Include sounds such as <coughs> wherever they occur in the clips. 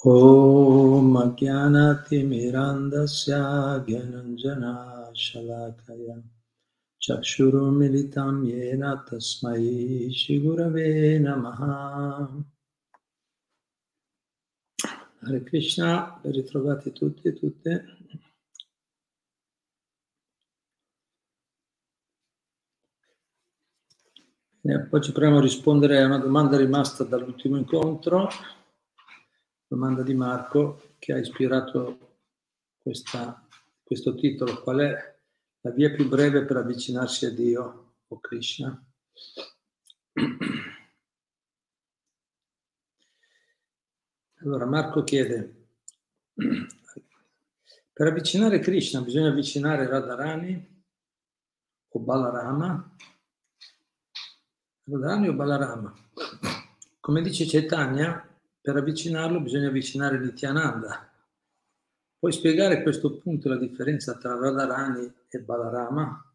ॐ अज्ञानतिमिरान्धस्य ज्ञानञ्जना शलाकया चक्षुरुमिलितं येन तस्मै श्रीगुरवे नमः Hare Krishna, ben ritrovati tutti e tutte. E poi ci proviamo a rispondere a una domanda rimasta dall'ultimo incontro, domanda di Marco che ha ispirato questa, questo titolo. Qual è la via più breve per avvicinarsi a Dio o Krishna? Allora Marco chiede, per avvicinare Krishna bisogna avvicinare Radharani o Balarama? Radharani o Balarama? Come dice Chaitanya, per avvicinarlo bisogna avvicinare Nityananda. Puoi spiegare a questo punto la differenza tra Radharani e Balarama?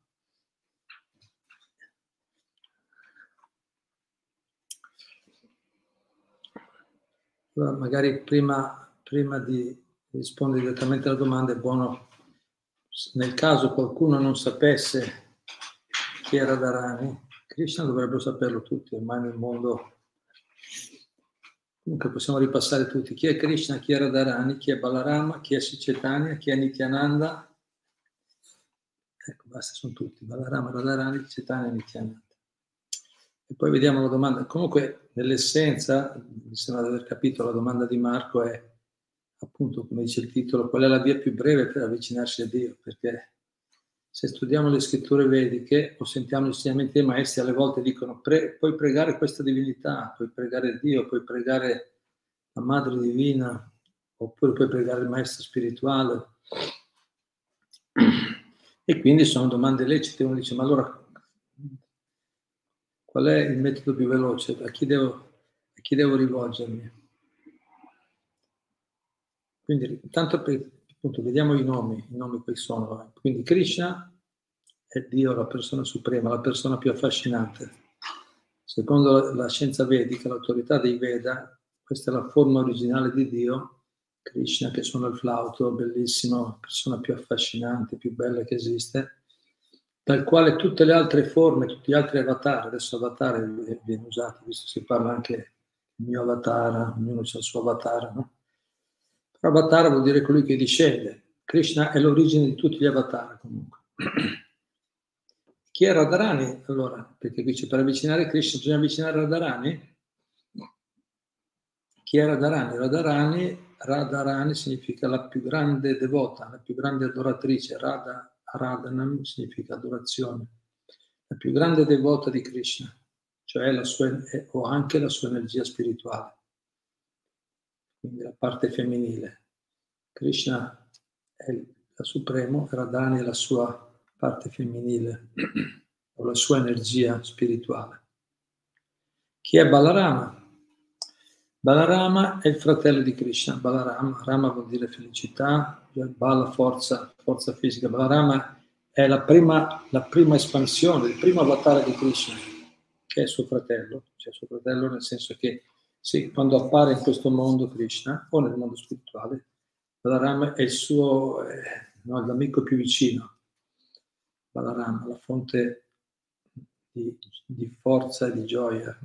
Allora, magari prima, prima di rispondere direttamente alla domanda è buono, nel caso qualcuno non sapesse chi era Dharani, Krishna dovrebbero saperlo tutti, ormai nel mondo. Comunque possiamo ripassare tutti. Chi è Krishna, chi è Radharani, chi è Balarama, chi è Sicetania, chi è Nityananda. Ecco, basta, sono tutti. Balarama, Radharani, Sicetania Nityananda. E poi vediamo la domanda. Comunque, nell'essenza, mi sembra di aver capito, la domanda di Marco è appunto, come dice il titolo, qual è la via più breve per avvicinarsi a Dio? Perché se studiamo le scritture vediche o sentiamo gli insegnamenti dei maestri, alle volte dicono pre- puoi pregare questa divinità, puoi pregare Dio, puoi pregare la Madre Divina, oppure puoi pregare il Maestro spirituale. E quindi sono domande lecite. Uno dice, ma allora qual è il metodo più veloce? A chi devo, a chi devo rivolgermi? Quindi, tanto per, appunto, vediamo i nomi, i nomi qui sono. Quindi Krishna è Dio, la persona suprema, la persona più affascinante. Secondo la scienza vedica, l'autorità dei Veda, questa è la forma originale di Dio, Krishna che suona il flauto, bellissimo, la persona più affascinante, più bella che esiste, dal quale tutte le altre forme, tutti gli altri avatar, adesso avatar viene usato, visto si parla anche il mio avatar, ognuno ha il suo avatar, no? Avatar vuol dire colui che discende. Krishna è l'origine di tutti gli avatar comunque. <clears throat> Chi è Radharani? Allora, perché c'è per avvicinare Krishna bisogna avvicinare Radharani? Chi è Radharani? Radharani, Radharani significa la più grande devota, la più grande adoratrice. Radha, Radhanam significa adorazione. La più grande devota di Krishna, cioè la sua, o anche la sua energia spirituale quindi la parte femminile. Krishna è il supremo, Radhani è la sua parte femminile <clears throat> o la sua energia spirituale. Chi è Balarama? Balarama è il fratello di Krishna. Balarama, Rama vuol dire felicità, Bala forza, forza fisica. Balarama è la prima, la prima espansione, il primo avatar di Krishna, che è suo fratello, cioè suo fratello nel senso che sì, quando appare in questo mondo Krishna o nel mondo spirituale, Balarama è il suo, eh, no, l'amico più vicino. Balarama, la fonte di, di forza e di gioia,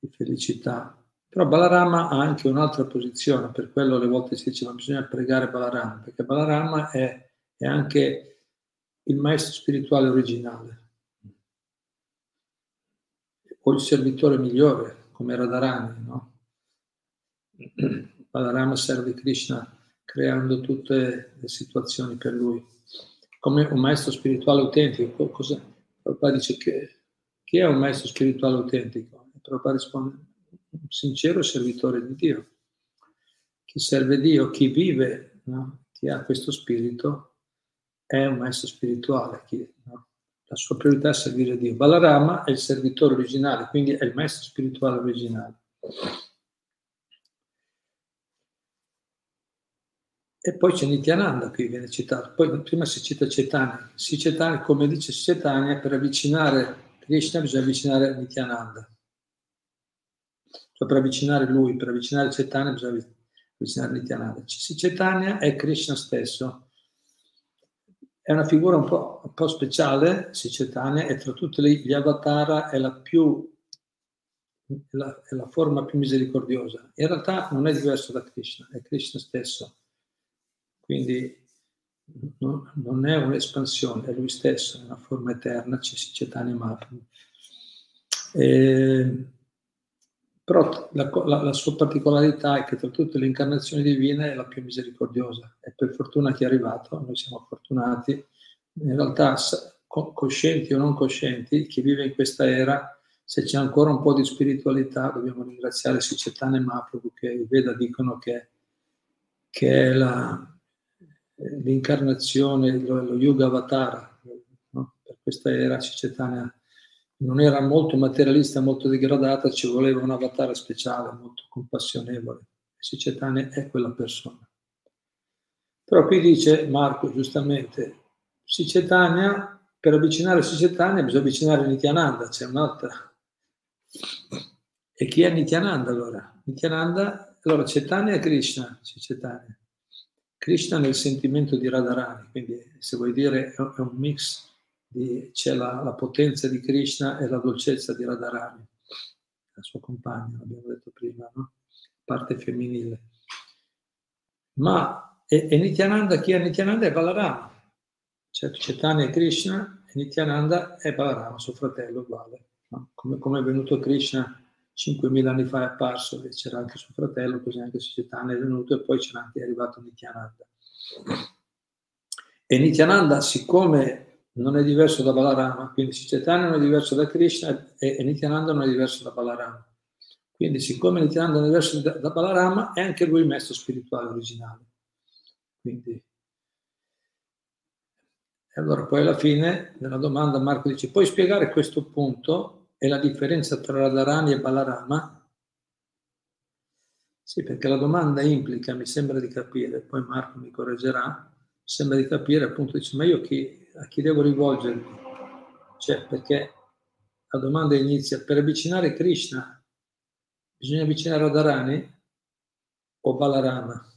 di felicità. Però Balarama ha anche un'altra posizione, per quello alle volte si dice ma bisogna pregare Balarama, perché Balarama è, è anche il maestro spirituale originale o il servitore migliore come Radharani, no? <clears throat> Balarama serve Krishna creando tutte le situazioni per lui. Come un maestro spirituale autentico, cosa? Prabhupada dice che chi è un maestro spirituale autentico? Prabhupada risponde, un sincero servitore di Dio. Chi serve Dio, chi vive, no? chi ha questo spirito, è un maestro spirituale. Chi, no? La sua priorità è servire Dio. Balarama è il servitore originale, quindi è il maestro spirituale originale. E poi c'è Nityananda, qui viene citato. Poi prima si cita Cetania. Si Cetania, come dice Cetania, per avvicinare Krishna bisogna avvicinare Nityananda. Cioè per avvicinare lui, per avvicinare Chaitanya bisogna avvicinare Nityananda. Chaitanya è Krishna stesso. È una figura un po', un po speciale, Chaitanya, e tra tutti gli avatara è la più la, è la forma più misericordiosa. In realtà non è diverso da Krishna, è Krishna stesso. Quindi no, non è un'espansione, è lui stesso, è una forma eterna, Chaitanya Mahaprabhu. E, però la, la, la, sua particolarità è che tra tutte le incarnazioni divine è la più misericordiosa e per fortuna che è arrivato, noi siamo fortunati, in realtà coscienti o non coscienti, chi vive in questa era se c'è ancora un po' di spiritualità, dobbiamo ringraziare Sicetane Mahaprabhu che i Veda dicono che, che è la, l'incarnazione, lo, lo Yuga Avatara. No? Per questa era Sicetane non era molto materialista, molto degradata, ci voleva un avatar speciale, molto compassionevole. Sicetane è quella persona. Però qui dice Marco giustamente, Sicetania, per avvicinare Sicetania bisogna avvicinare Nityananda, c'è un'altra e chi è Nityananda allora? Nityananda, allora Chaitanya è Krishna, Chaitanya. Krishna nel sentimento di Radharani, quindi se vuoi dire è un mix, c'è la, la, potenza di Krishna e la dolcezza di Radharani, la sua compagna, l'abbiamo detto prima, no? parte femminile. Ma e, e Nityananda, chi è Nityananda? È Balarama. Cioè Chaitanya è Krishna e Nityananda è Balarama, suo fratello uguale come, come, è venuto Krishna 5.000 anni fa è apparso e c'era anche suo fratello, così anche Chaitanya è venuto e poi c'era anche arrivato Nityananda. E Nityananda, siccome non è diverso da Balarama, quindi Chaitanya non è diverso da Krishna e, Nityananda non è diverso da Balarama. Quindi siccome Nityananda è diverso da, da Balarama, è anche lui il maestro spirituale originale. Quindi e allora poi alla fine della domanda Marco dice, puoi spiegare questo punto e la differenza tra Radharani e Balarama? Sì, perché la domanda implica, mi sembra di capire, poi Marco mi correggerà, sembra di capire appunto, dice, ma io chi, a chi devo rivolgermi? Cioè, perché la domanda inizia, per avvicinare Krishna, bisogna avvicinare Radharani o Balarama?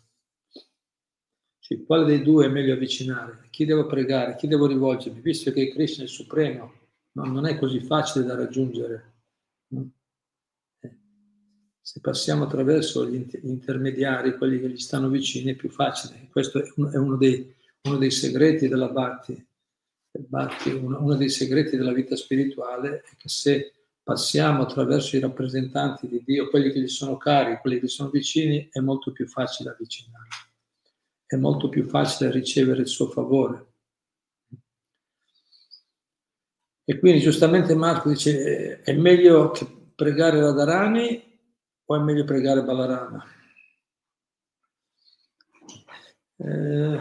Cioè, quale dei due è meglio avvicinare? Chi devo pregare? Chi devo rivolgermi? Visto che Krishna è il supremo, no? non è così facile da raggiungere. Eh, se passiamo attraverso gli intermediari, quelli che gli stanno vicini, è più facile. Questo è uno dei, uno dei segreti della Bhakti. Bhakti uno, uno dei segreti della vita spirituale è che se passiamo attraverso i rappresentanti di Dio, quelli che gli sono cari, quelli che sono vicini, è molto più facile avvicinarli è molto più facile ricevere il suo favore. E quindi giustamente Marco dice, è meglio pregare Radharani o è meglio pregare Balarama? Eh,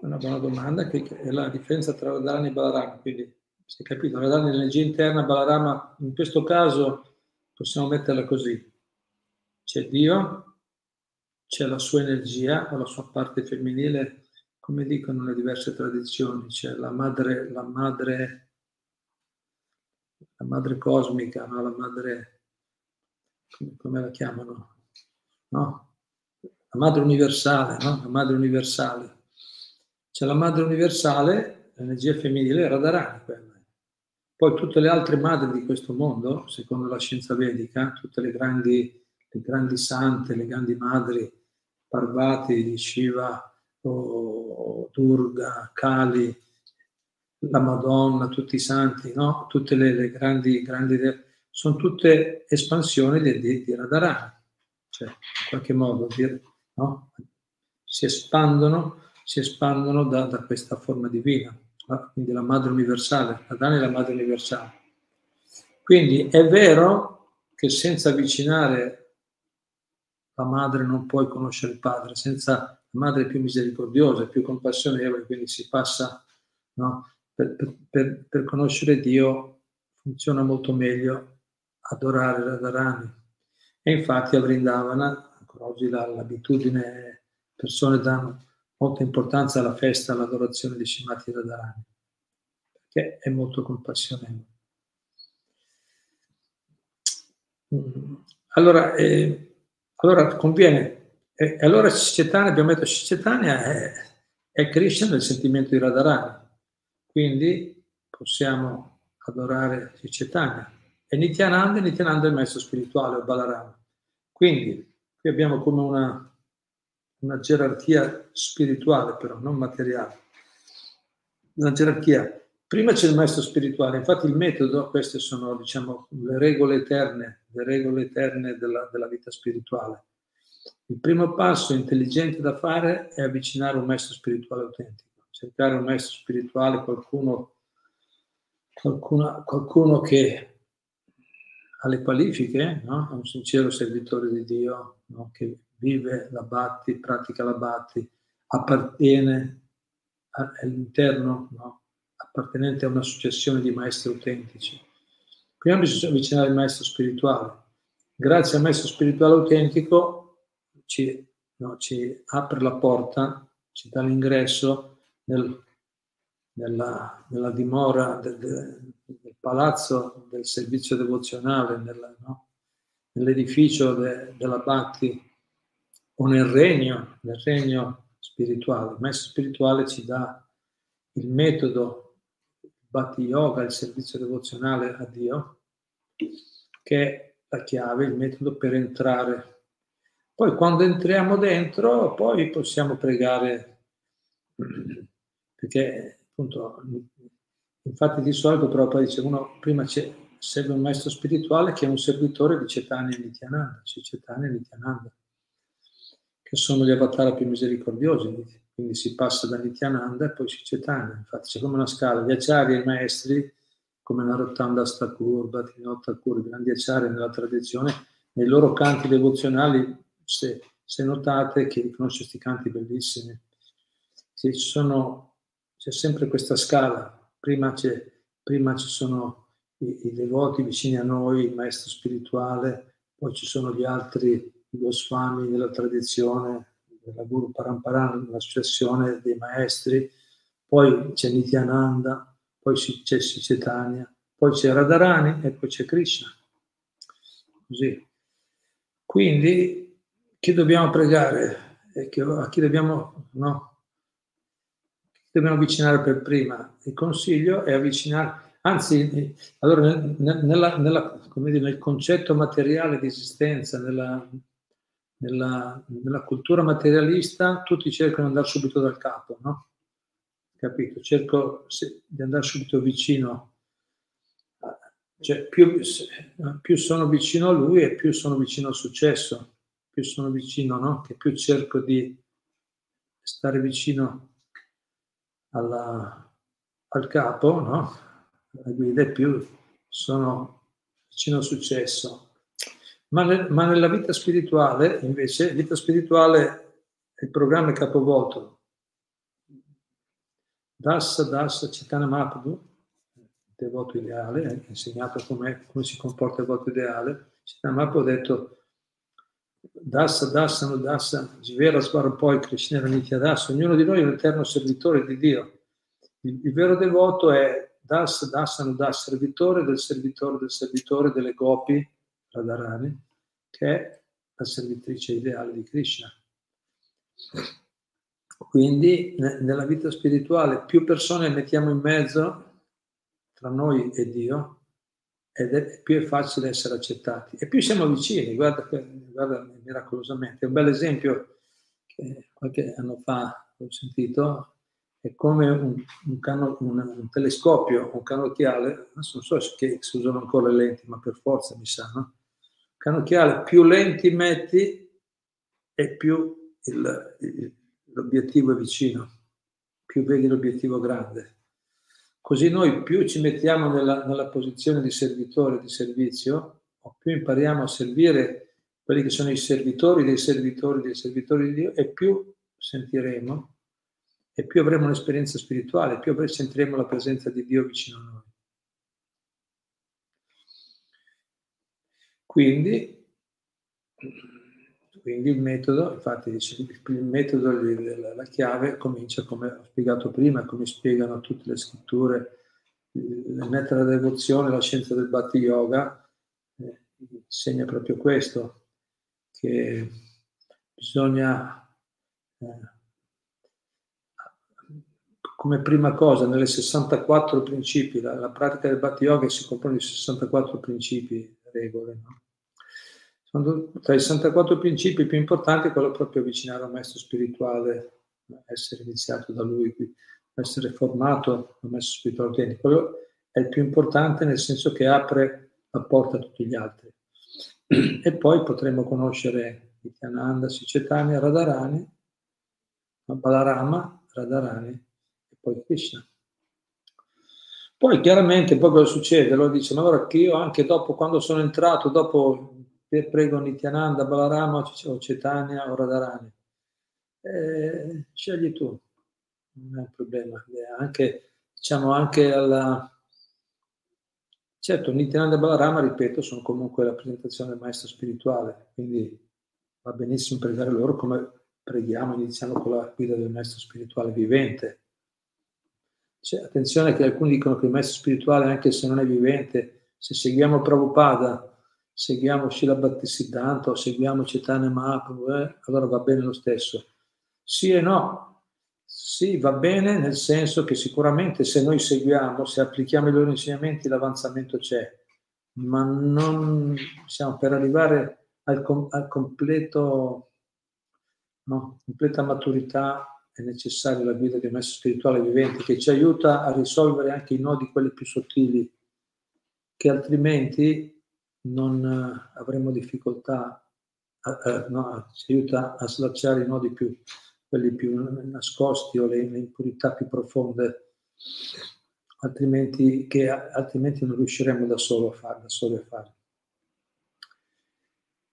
una buona domanda, che è la differenza tra Radharani e Balarama. Quindi, si è capito, Radharani è l'energia interna, Balarama, in questo caso possiamo metterla così. C'è Dio, c'è la sua energia o la sua parte femminile, come dicono le diverse tradizioni, c'è la madre, la madre, la madre cosmica, no? la madre, come, la chiamano? No? La madre universale, no? La madre universale. C'è la madre universale, l'energia femminile, Radharani quella. Poi tutte le altre madri di questo mondo, secondo la scienza vedica, tutte le grandi, le grandi sante, le grandi madri, Parvati Shiva Durga, Kali, la Madonna, tutti i santi, no? tutte le, le grandi, grandi, sono tutte espansioni di, di, di Radharani, cioè in qualche modo no? si espandono, si espandono da, da, questa forma divina, quindi la madre universale, Radharani è la madre universale. Quindi è vero che senza avvicinare la madre non puoi conoscere il padre, senza la madre è più misericordiosa, più compassionevole, quindi si passa, no? per, per, per, conoscere Dio funziona molto meglio adorare Radharani. E infatti a Vrindavana, ancora oggi la, l'abitudine, persone danno molta importanza alla festa, all'adorazione di Shimati Radharani, perché è molto compassionevole. Mm. allora, eh, allora conviene, eh, allora Cicetania, abbiamo detto Cicetania è, è Krishna nel sentimento di Radharani, quindi possiamo adorare Cicetania. E Nityananda, Nityananda è il maestro spirituale, o Balarama. Quindi qui abbiamo come una, una gerarchia spirituale però, non materiale. Una gerarchia Prima c'è il maestro spirituale, infatti il metodo, queste sono diciamo, le regole eterne, le regole eterne della, della vita spirituale. Il primo passo intelligente da fare è avvicinare un maestro spirituale autentico, cercare un maestro spirituale, qualcuno, qualcuno, qualcuno che ha le qualifiche, no? è un sincero servitore di Dio, no? che vive la batti, pratica la batti, appartiene all'interno no? appartenente a una successione di maestri autentici. Prima bisogna avvicinare il maestro spirituale. Grazie al maestro spirituale autentico ci, ci apre la porta, ci dà l'ingresso nel, nella, nella, dimora del, del, palazzo del servizio devozionale, nella, no? nell'edificio de, della Bhakti o nel regno, nel regno spirituale. Il maestro spirituale ci dà il metodo Bhakti Yoga, il servizio devozionale a Dio, che è la chiave, il metodo per entrare. Poi quando entriamo dentro, poi possiamo pregare, perché appunto, infatti di solito proprio dice uno prima segue un maestro spirituale che è un servitore di Cetania e Nityananda, cioè Cetania e Nityananda, che sono gli avatar più misericordiosi quindi si passa da Nityananda e poi si Chaitanya. Infatti c'è come una scala, gli acciari e i maestri, come Narottanda Stakur, Bhattinot Thakur, i grandi acciari nella tradizione, nei loro canti devozionali, se, se notate che riconosce questi canti bellissimi, ci sono, c'è sempre questa scala, prima, prima ci sono i, i, devoti vicini a noi, il maestro spirituale, poi ci sono gli altri Goswami della tradizione, della Guru Paramparan, l'associazione dei maestri, poi c'è Nityananda, poi c'è Chaitanya, poi c'è Radharani e poi c'è Krishna. Così. Quindi chi dobbiamo pregare? A chi dobbiamo, no? Dobbiamo avvicinare per prima? Il consiglio è avvicinare, anzi, allora nella, nella, dire, nel concetto materiale di esistenza, nella, nella, nella, cultura materialista tutti cercano di andare subito dal capo, no? Capito? Cerco di andare subito vicino. Cioè, più, più, sono vicino a lui e più sono vicino al successo, più sono vicino, no? Che più cerco di stare vicino alla, al capo, no? Alla guida, e più sono vicino al successo. Ma, nel, ma, nella vita spirituale, invece, vita spirituale, il programma è capovolto. Dassa, Dassa, Chaitanya Mahaprabhu, devoto ideale, ha insegnato come si comporta il devoto ideale. Chaitanya Mahaprabhu ha detto Dassa, Dassa, no Dassa, Jivera, Svarapoi, Krishna, Nitya Dassa. Ognuno di noi è un eterno servitore di Dio. Il, il vero devoto è Dassa, Dassa, no Dassa, servitore del servitore del servitore delle gopi, Radharani, che è la servitrice ideale di Krishna. Quindi nella vita spirituale più persone mettiamo in mezzo tra noi e Dio ed è più è facile essere accettati e più siamo vicini, guarda, guarda miracolosamente. Un bel esempio che qualche anno fa ho sentito è come un, un, cano, un, un telescopio, un canocchiale, non so se si usano ancora le lenti, ma per forza mi sa, no? Canocchiale, più lenti metti e più il, il, l'obiettivo è vicino, più vedi l'obiettivo grande. Così noi più ci mettiamo nella, nella posizione di servitore, di servizio, più impariamo a servire quelli che sono i servitori dei servitori dei servitori di Dio, e più sentiremo e più avremo un'esperienza spirituale, più sentiremo la presenza di Dio vicino a noi. Quindi, quindi il metodo, infatti il metodo, la chiave comincia come ho spiegato prima, come spiegano tutte le scritture, il metodo della devozione, la scienza del Bhakti Yoga, eh, insegna proprio questo, che bisogna, eh, come prima cosa, nelle 64 principi, la, la pratica del Bhatti Yoga si compone di 64 principi, regole, no? Tra i 64 principi più importanti quello proprio avvicinare al maestro spirituale, essere iniziato da lui, essere formato dal maestro spirituale autentico. Quello è il più importante nel senso che apre la porta a tutti gli altri. <clears throat> E poi potremo conoscere Nityananda, Sicetania, Radharani, Balarama, Radharani e poi Krishna. Poi chiaramente poi cosa succede? Lo dice, ma allora che io anche dopo, quando sono entrato, dopo prego Nityananda, Balarama o Cetania o Radharani. Eh, scegli tu, non è un problema. Anche, diciamo, anche alla... Certo, Nityananda e Balarama, ripeto, sono comunque la presentazione del maestro spirituale, quindi va benissimo pregare loro come preghiamo, iniziamo con la guida del maestro spirituale vivente. Cioè, attenzione che alcuni dicono che il maestro spirituale, anche se non è vivente, se seguiamo Prabhupada, seguiamo Shila Bhattisiddhanta o seguiamo Chaitanya Mahaprabhu, eh, allora va bene lo stesso. Sì e no. Sì, va bene nel senso che sicuramente se noi seguiamo, se applichiamo i loro insegnamenti, l'avanzamento c'è, ma non siamo per arrivare al, com- al completo, no, completa maturità è necessaria la guida di un maestro spirituale vivente che ci aiuta a risolvere anche i nodi, quelli più sottili, che altrimenti non eh, avremo difficoltà, eh, no, ci aiuta a slacciare i nodi più, quelli più nascosti o le, le impurità più profonde, altrimenti, che altrimenti non riusciremo da, solo a a fare.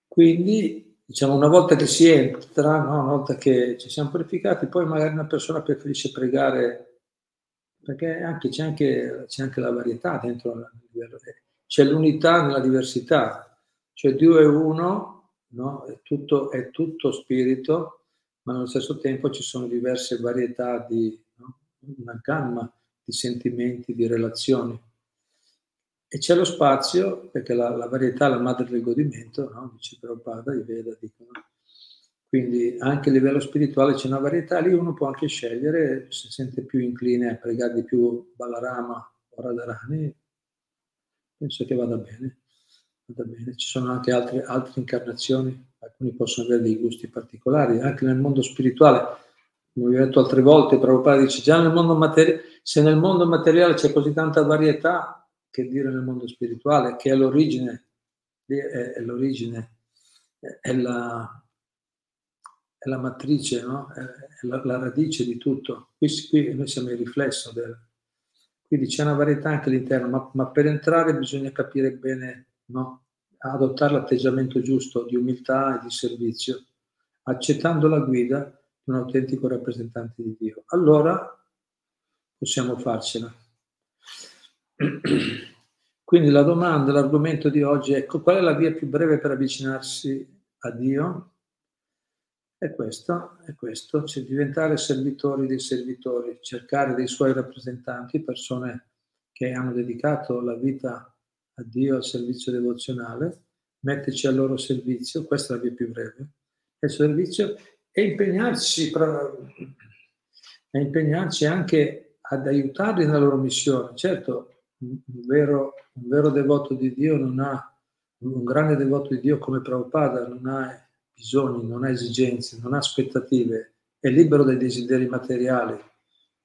Quindi, diciamo, una volta che si entra, no, una volta che ci siamo purificati, poi magari una persona preferisce pregare, perché anche, c'è, anche, c'è anche la varietà dentro il livello c'è l'unità nella diversità, cioè Dio è uno, no? è, tutto, è, tutto, spirito, ma allo stesso tempo ci sono diverse varietà di, no? una gamma di sentimenti, di relazioni. E c'è lo spazio, perché la, la varietà è la madre del godimento, no? dice Prabhupada, i Veda dicono. Quindi anche a livello spirituale c'è una varietà, lì uno può anche scegliere, se sente più incline a pregare di più Balarama o Radharani, penso che vada bene. Vada bene. Ci sono anche altre, altre incarnazioni, alcuni possono avere dei gusti particolari, anche nel mondo spirituale. Come vi ho detto altre volte, Prabhupada dice già nel mondo materiale, se nel mondo materiale c'è così tanta varietà, che dire nel mondo spirituale, che è l'origine, è, è l'origine, è la, è la matrice, no? è la, la, radice di tutto. Qui, qui noi siamo il riflesso del, quindi c'è una varietà anche all'interno, ma, ma per entrare bisogna capire bene, no? adottare l'atteggiamento giusto di umiltà e di servizio, accettando la guida di un autentico rappresentante di Dio. Allora possiamo farcela. <clears throat> Quindi la domanda, l'argomento di oggi è ecco, qual è la via più breve per avvicinarsi a Dio? È questo, è questo, cioè diventare servitori dei servitori, cercare dei suoi rappresentanti, persone che hanno dedicato la vita a Dio al servizio devozionale, metterci al loro servizio, questa è la via più breve, il servizio e impegnarci, e impegnarci anche ad aiutarli nella loro missione. Certo, un vero, un vero devoto di Dio non ha, un grande devoto di Dio come Prabhupada non ha bisogni, non ha esigenze, non ha aspettative, è libero dai desideri materiali.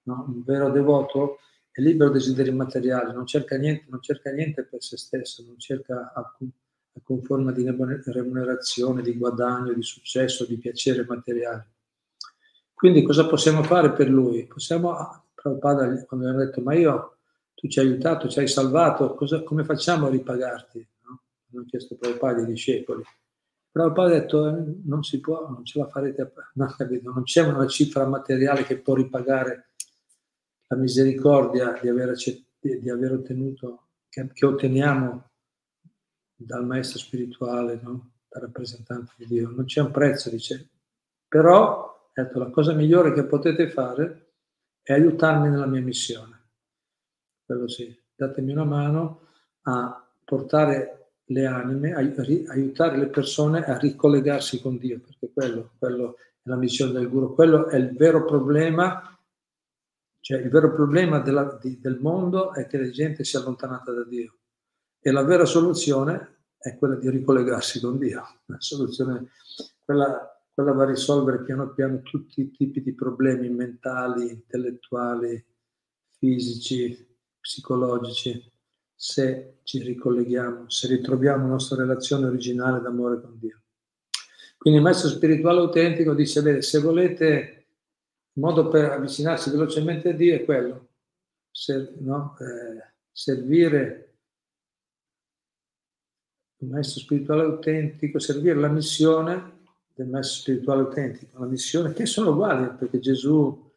No? Un vero devoto è libero dai desideri materiali, non cerca niente, non cerca niente per se stesso, non cerca alcun, alcun forma di remunerazione, di guadagno, di successo, di piacere materiale. Quindi cosa possiamo fare per lui? Possiamo, ah, Prabhupada quando mi ha detto, ma io, tu ci hai aiutato, ci hai salvato, cosa, come facciamo a ripagarti? No? Hanno chiesto Prabhupada ai discepoli. Prabhupada ha detto eh, non si può, non ce la farete, <laughs> no, non c'è una cifra materiale che può ripagare la misericordia di aver, di aver ottenuto, che, che, otteniamo dal maestro spirituale, no? dal rappresentante di Dio. Non c'è un prezzo, dice. Però, detto, la cosa migliore che potete fare è aiutarmi nella mia missione. Quello sì, datemi una mano a portare le anime, aiutare le persone a ricollegarsi con Dio, perché quello, quello è la missione del guru, quello è il vero problema, cioè il vero problema della, di, del mondo è che la gente si è allontanata da Dio e la vera soluzione è quella di ricollegarsi con Dio. La soluzione, quella, quella va a risolvere piano piano tutti i tipi di problemi mentali, intellettuali, fisici, psicologici, se ci ricolleghiamo, se ritroviamo la nostra relazione originale d'amore con Dio. Quindi il maestro spirituale autentico dice, bene, se volete il modo per avvicinarsi velocemente a Dio è quello, ser, no? eh, servire il maestro spirituale autentico, servire la missione del maestro spirituale autentico, la missione che sono uguali, perché Gesù,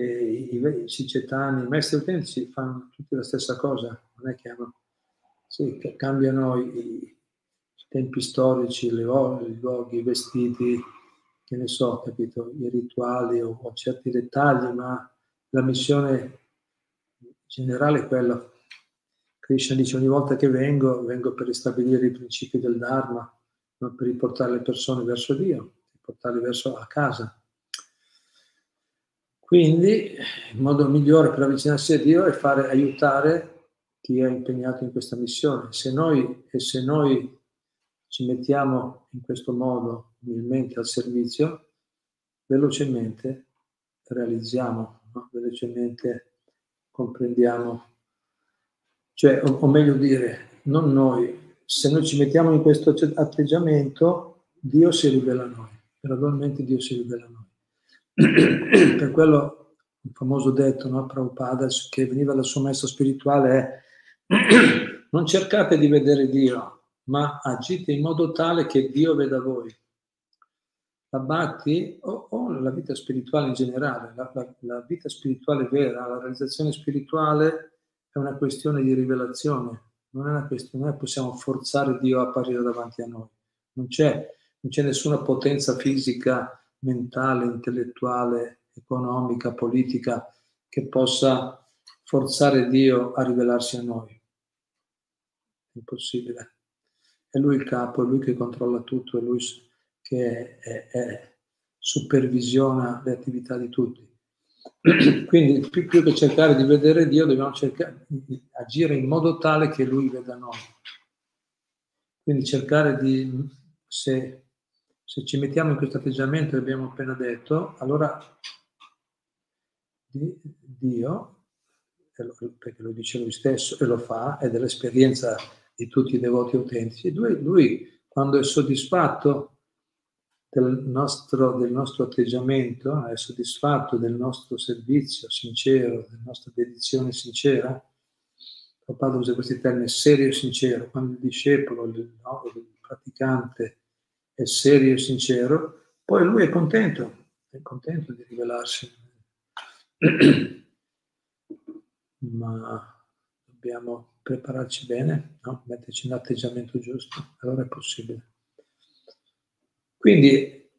i, i cicetani, i maestri autentici fanno tutti la stessa cosa, non è che hanno, sì, cambiano i, tempi storici, le, i luoghi, i vestiti, che ne so, capito, i rituali o, o certi dettagli, ma la missione generale è quella. Krishna dice ogni volta che vengo, vengo per ristabilire i principi del Dharma, non per riportare le persone verso Dio, portarli verso a casa. Quindi il modo migliore per avvicinarsi a Dio è fare aiutare chi è impegnato in questa missione. Se noi, e se noi ci mettiamo in questo modo umilmente al servizio, velocemente realizziamo, no? velocemente comprendiamo, cioè, o, o meglio dire, non noi, se noi ci mettiamo in questo atteggiamento, Dio si rivela a noi, gradualmente Dio si rivela a noi. Per quello un famoso detto, no, Prabhupada, che veniva dal suo maestro spirituale è <clears throat> non cercate di vedere Dio, ma agite in modo tale che Dio veda voi. La bhakti o, o la vita spirituale in generale, la, la, la, vita spirituale vera, la realizzazione spirituale è una questione di rivelazione, non è una questione, noi possiamo forzare Dio a apparire davanti a noi, non c'è, non c'è nessuna potenza fisica, mentale, intellettuale, economica, politica che possa forzare Dio a rivelarsi a noi. Impossibile è lui il capo, è lui che controlla tutto, è lui che è, è, supervisiona le attività di tutti. <clears throat> Quindi più, più, che cercare di vedere Dio, dobbiamo cercare di agire in modo tale che Lui veda noi. Quindi cercare di, se, se ci mettiamo in questo atteggiamento che abbiamo appena detto, allora Dio, perché lo dice lui stesso e lo fa, è dell'esperienza di tutti i devoti autentici. Lui, lui quando è soddisfatto del nostro, del nostro, atteggiamento, è soddisfatto del nostro servizio sincero, della nostra dedizione sincera, Prabhupada usa questi termini, serio e sincero, quando il discepolo, il, no, il praticante è serio e sincero, poi lui è contento, è contento di rivelarsi. <clears throat> Ma dobbiamo prepararci bene, no? metterci in atteggiamento giusto, allora è possibile. Quindi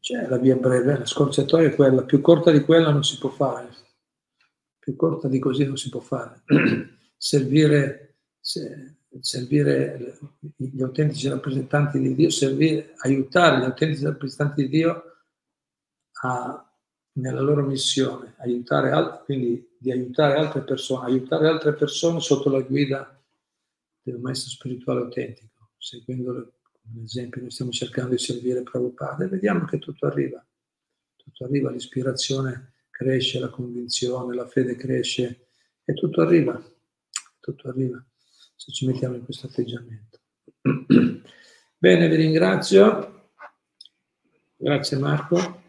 c'è la via breve, la scorciatoia è quella, più corta di quella non si può fare, più corta di così non si può fare. <clears throat> servire, se, servire gli autentici rappresentanti di Dio, servire, aiutare gli autentici rappresentanti di Dio a, nella loro missione, aiutare altri, quindi di aiutare altre persone, aiutare altre persone sotto la guida del maestro spirituale autentico, seguendolo come esempio noi stiamo cercando di servire Prabhupada. E vediamo che tutto arriva, tutto arriva, l'ispirazione cresce, la convinzione, la fede cresce e tutto arriva, tutto arriva se ci mettiamo in questo atteggiamento. <clears throat> Bene, vi ringrazio. Grazie Marco.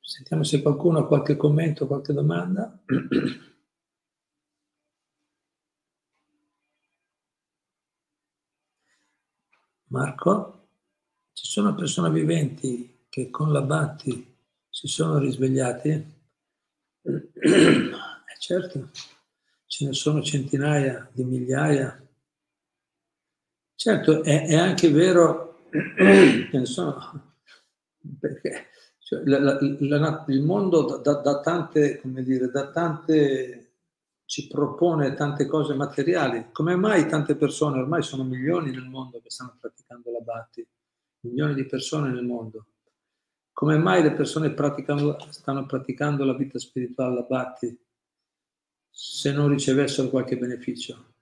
Sentiamo se qualcuno ha qualche commento, qualche domanda. <clears throat> Marco, ci sono persone viventi che con la Batti si sono risvegliati? <clears throat> Certo, ce ne sono centinaia di migliaia. Certo, è, è anche vero <clears throat> che ne sono, perché cioè, la, la, la, il mondo da, da, tante, come dire, da tante ci propone tante cose materiali. Come mai tante persone, ormai sono milioni nel mondo che stanno praticando la Bhatti, milioni di persone nel mondo. Come mai le persone stanno praticando la vita spirituale, la Bhatti, se non ricevessero qualche beneficio?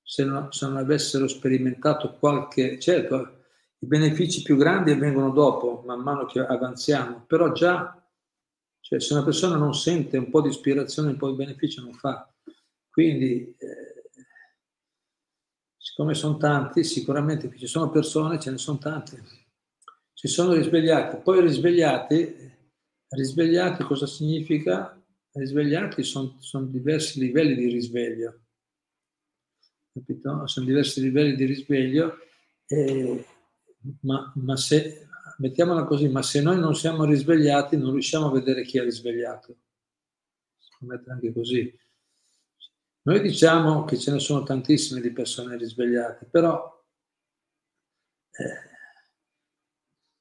Se non, se non avessero sperimentato qualche... Certo, i benefici più grandi vengono dopo, man mano che avanziamo, però già cioè, se una persona non sente un po' di ispirazione, un po' di beneficio, non fa. Quindi, eh, siccome sono tanti, sicuramente ci sono persone, ce ne sono tante. Si sono risvegliati. Poi risvegliati, risvegliati cosa significa? Risvegliati sono, sono diversi livelli di risveglio. Capito? Sono diversi livelli di risveglio, eh, ma, ma se mettiamola così, ma se noi non siamo risvegliati non riusciamo a vedere chi è risvegliato. Si mettere anche così. Noi diciamo che ce ne sono tantissime di persone risvegliate, però, eh,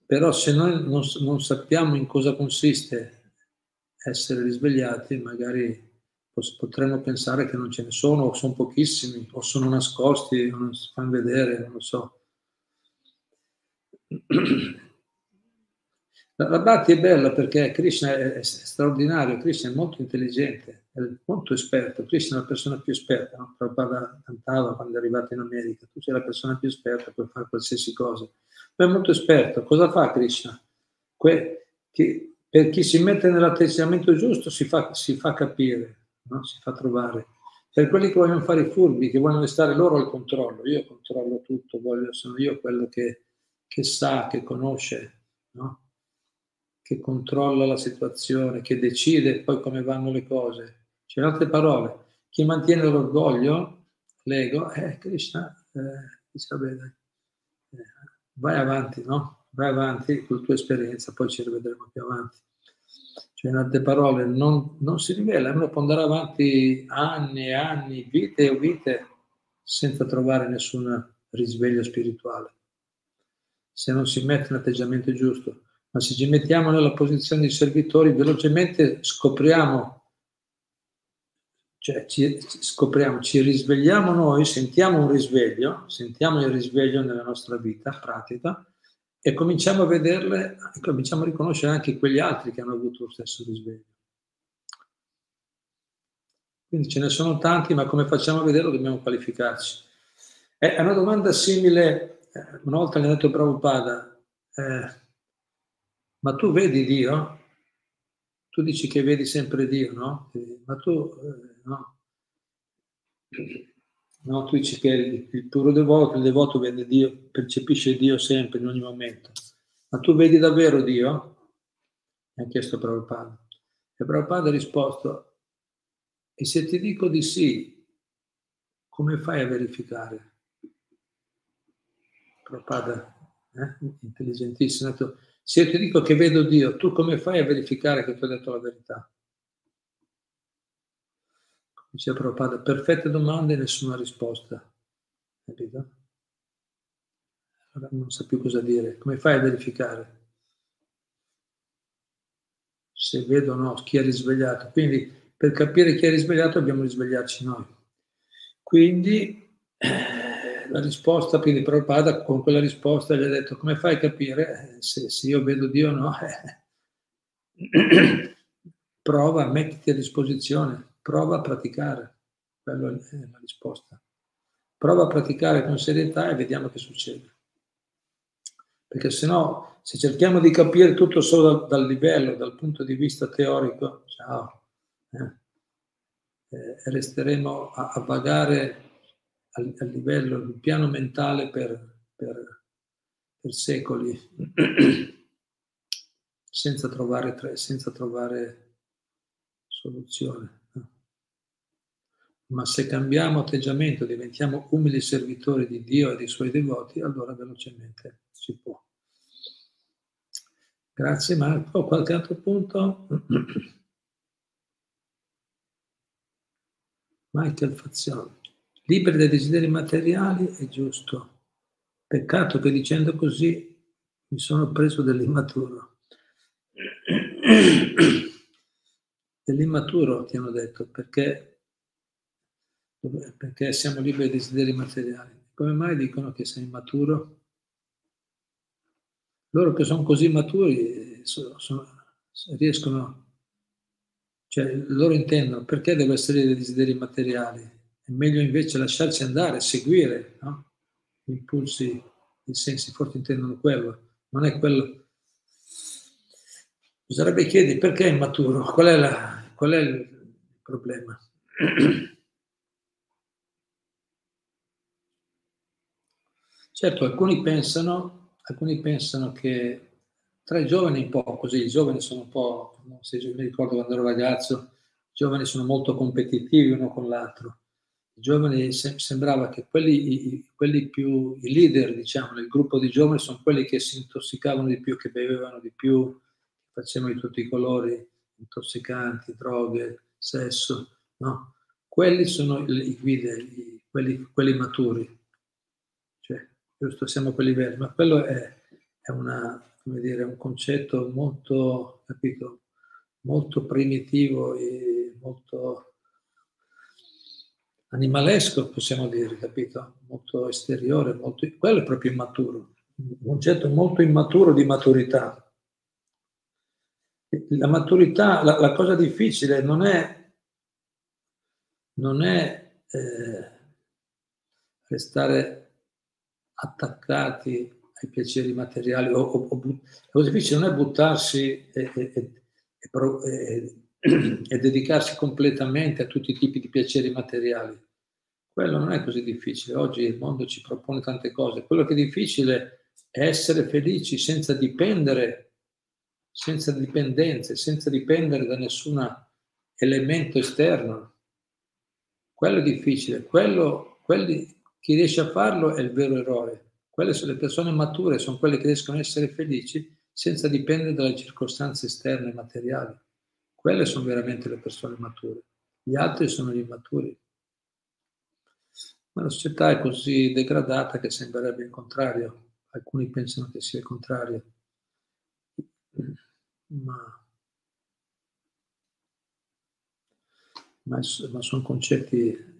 però se noi non, non sappiamo in cosa consiste essere risvegliati, magari potremmo pensare che non ce ne sono, o sono pochissimi, o sono nascosti, o non si fanno vedere, non lo so. La Bhakti è bella perché Krishna è, straordinario, Krishna è molto intelligente, è molto esperto, Krishna è la persona più esperta, no? Prabhupada cantava quando è arrivato in America, tu sei la persona più esperta, puoi fare qualsiasi cosa, ma è molto esperto, cosa fa Krishna? Que, che, per chi si mette nell'atteggiamento giusto si fa, si fa capire, no? si fa trovare. Per quelli che vogliono fare i furbi, che vogliono stare loro al controllo, io controllo tutto, voglio, sono io quello che, che sa, che conosce, no? che controlla la situazione, che decide poi come vanno le cose. Cioè, in altre parole, chi mantiene l'orgoglio, l'ego, è Krishna, eh, dice, vabbè, eh, vai avanti, no? Vai avanti con la tua esperienza, poi ci rivedremo più avanti. Cioè, in altre parole, non, non si rivela, uno può andare avanti anni e anni, vite e vite, senza trovare nessun risveglio spirituale. Se non si mette un atteggiamento giusto ma se ci mettiamo nella posizione di servitori, velocemente scopriamo, cioè ci, scopriamo, ci risvegliamo noi, sentiamo un risveglio, sentiamo il risveglio nella nostra vita pratica e cominciamo a vederle, cominciamo a riconoscere anche quegli altri che hanno avuto lo stesso risveglio. Quindi ce ne sono tanti, ma come facciamo a vederlo dobbiamo qualificarci. È una domanda simile, eh, una volta mi ha detto Prabhupada, eh, ma tu vedi Dio? Tu dici che vedi sempre Dio, no? Ma tu, eh, no. No, tu dici che il, puro devoto, il devoto vede Dio, percepisce Dio sempre, in ogni momento. Ma tu vedi davvero Dio? Mi ha chiesto Prabhupada. E Prabhupada ha risposto, e se ti dico di sì, come fai a verificare? Prabhupada, eh? intelligentissimo, ha detto, se io ti dico che vedo Dio, tu come fai a verificare che ti ho detto la verità? Dice Prabhupada, perfette domande e nessuna risposta. Capito? Allora non sa più cosa dire. Come fai a verificare? Se vedo o no chi è risvegliato. Quindi per capire chi è risvegliato dobbiamo risvegliarci noi. Quindi la risposta, quindi Prabhupada con quella risposta gli ha detto come fai a capire eh, se, se io vedo Dio o no? <coughs> prova, mettiti a disposizione, prova a praticare, quella è la risposta. Prova a praticare con serietà e vediamo che succede. Perché se no, se cerchiamo di capire tutto solo dal, dal livello, dal punto di vista teorico, ciao, eh, eh, resteremo a, a vagare a, a livello, il piano mentale per, per, per secoli, <clears throat> senza trovare, senza trovare soluzione. Ma se cambiamo atteggiamento, diventiamo umili servitori di Dio e dei suoi devoti, allora velocemente si può. Grazie Marco. Qualche altro punto? <clears throat> Michael Fazione liberi dai desideri materiali, è giusto. Peccato che dicendo così mi sono preso dell'immaturo. <clears throat> dell'immaturo ti hanno detto, perché perché siamo liberi dai desideri materiali. Come mai dicono che sei immaturo? Loro che sono così maturi sono, sono, riescono, cioè loro intendono perché devo essere dei desideri materiali. È meglio invece lasciarsi andare, seguire no? gli impulsi, i sensi forti intendono quello, non è quello. Bisognerebbe chiedere perché è immaturo, qual è, la, qual è il problema. <clears throat> Certo, alcuni pensano, alcuni pensano che tra i giovani un po' così, i giovani sono un po', se mi ricordo quando ero ragazzo, i giovani sono molto competitivi uno con l'altro. I giovani sembrava che quelli, i, quelli più, i leader, diciamo, nel gruppo di giovani sono quelli che si intossicavano di più, che bevevano di più, facevano di tutti i colori, intossicanti, droghe, sesso, no? Quelli sono i guide, quelli, quelli maturi giusto, siamo a quei livelli, ma quello è, è una, dire, un concetto molto, capito, molto primitivo e molto animalesco, possiamo dire, capito? Molto esteriore, molto, quello è proprio immaturo, un concetto molto immaturo di maturità. La maturità, la, la cosa difficile non è, non è eh, restare attaccati ai piaceri materiali o, o, o cosa difficile non è buttarsi e, e, e, <clears throat> e, dedicarsi completamente a tutti i tipi di piaceri materiali. Quello non è così difficile. Oggi il mondo ci propone tante cose. Quello che è difficile è essere felici senza dipendere, senza dipendenze, senza dipendere da nessun elemento esterno. Quello è difficile. Quello, quelli, chi riesce a farlo è il vero eroe. Quelle sono le persone mature, sono quelle che riescono a essere felici senza dipendere dalle circostanze esterne materiali. Quelle sono veramente le persone mature. Gli altri sono gli immaturi. Ma la società è così degradata che sembrerebbe il contrario. Alcuni pensano che sia il contrario. Ma, ma, ma sono concetti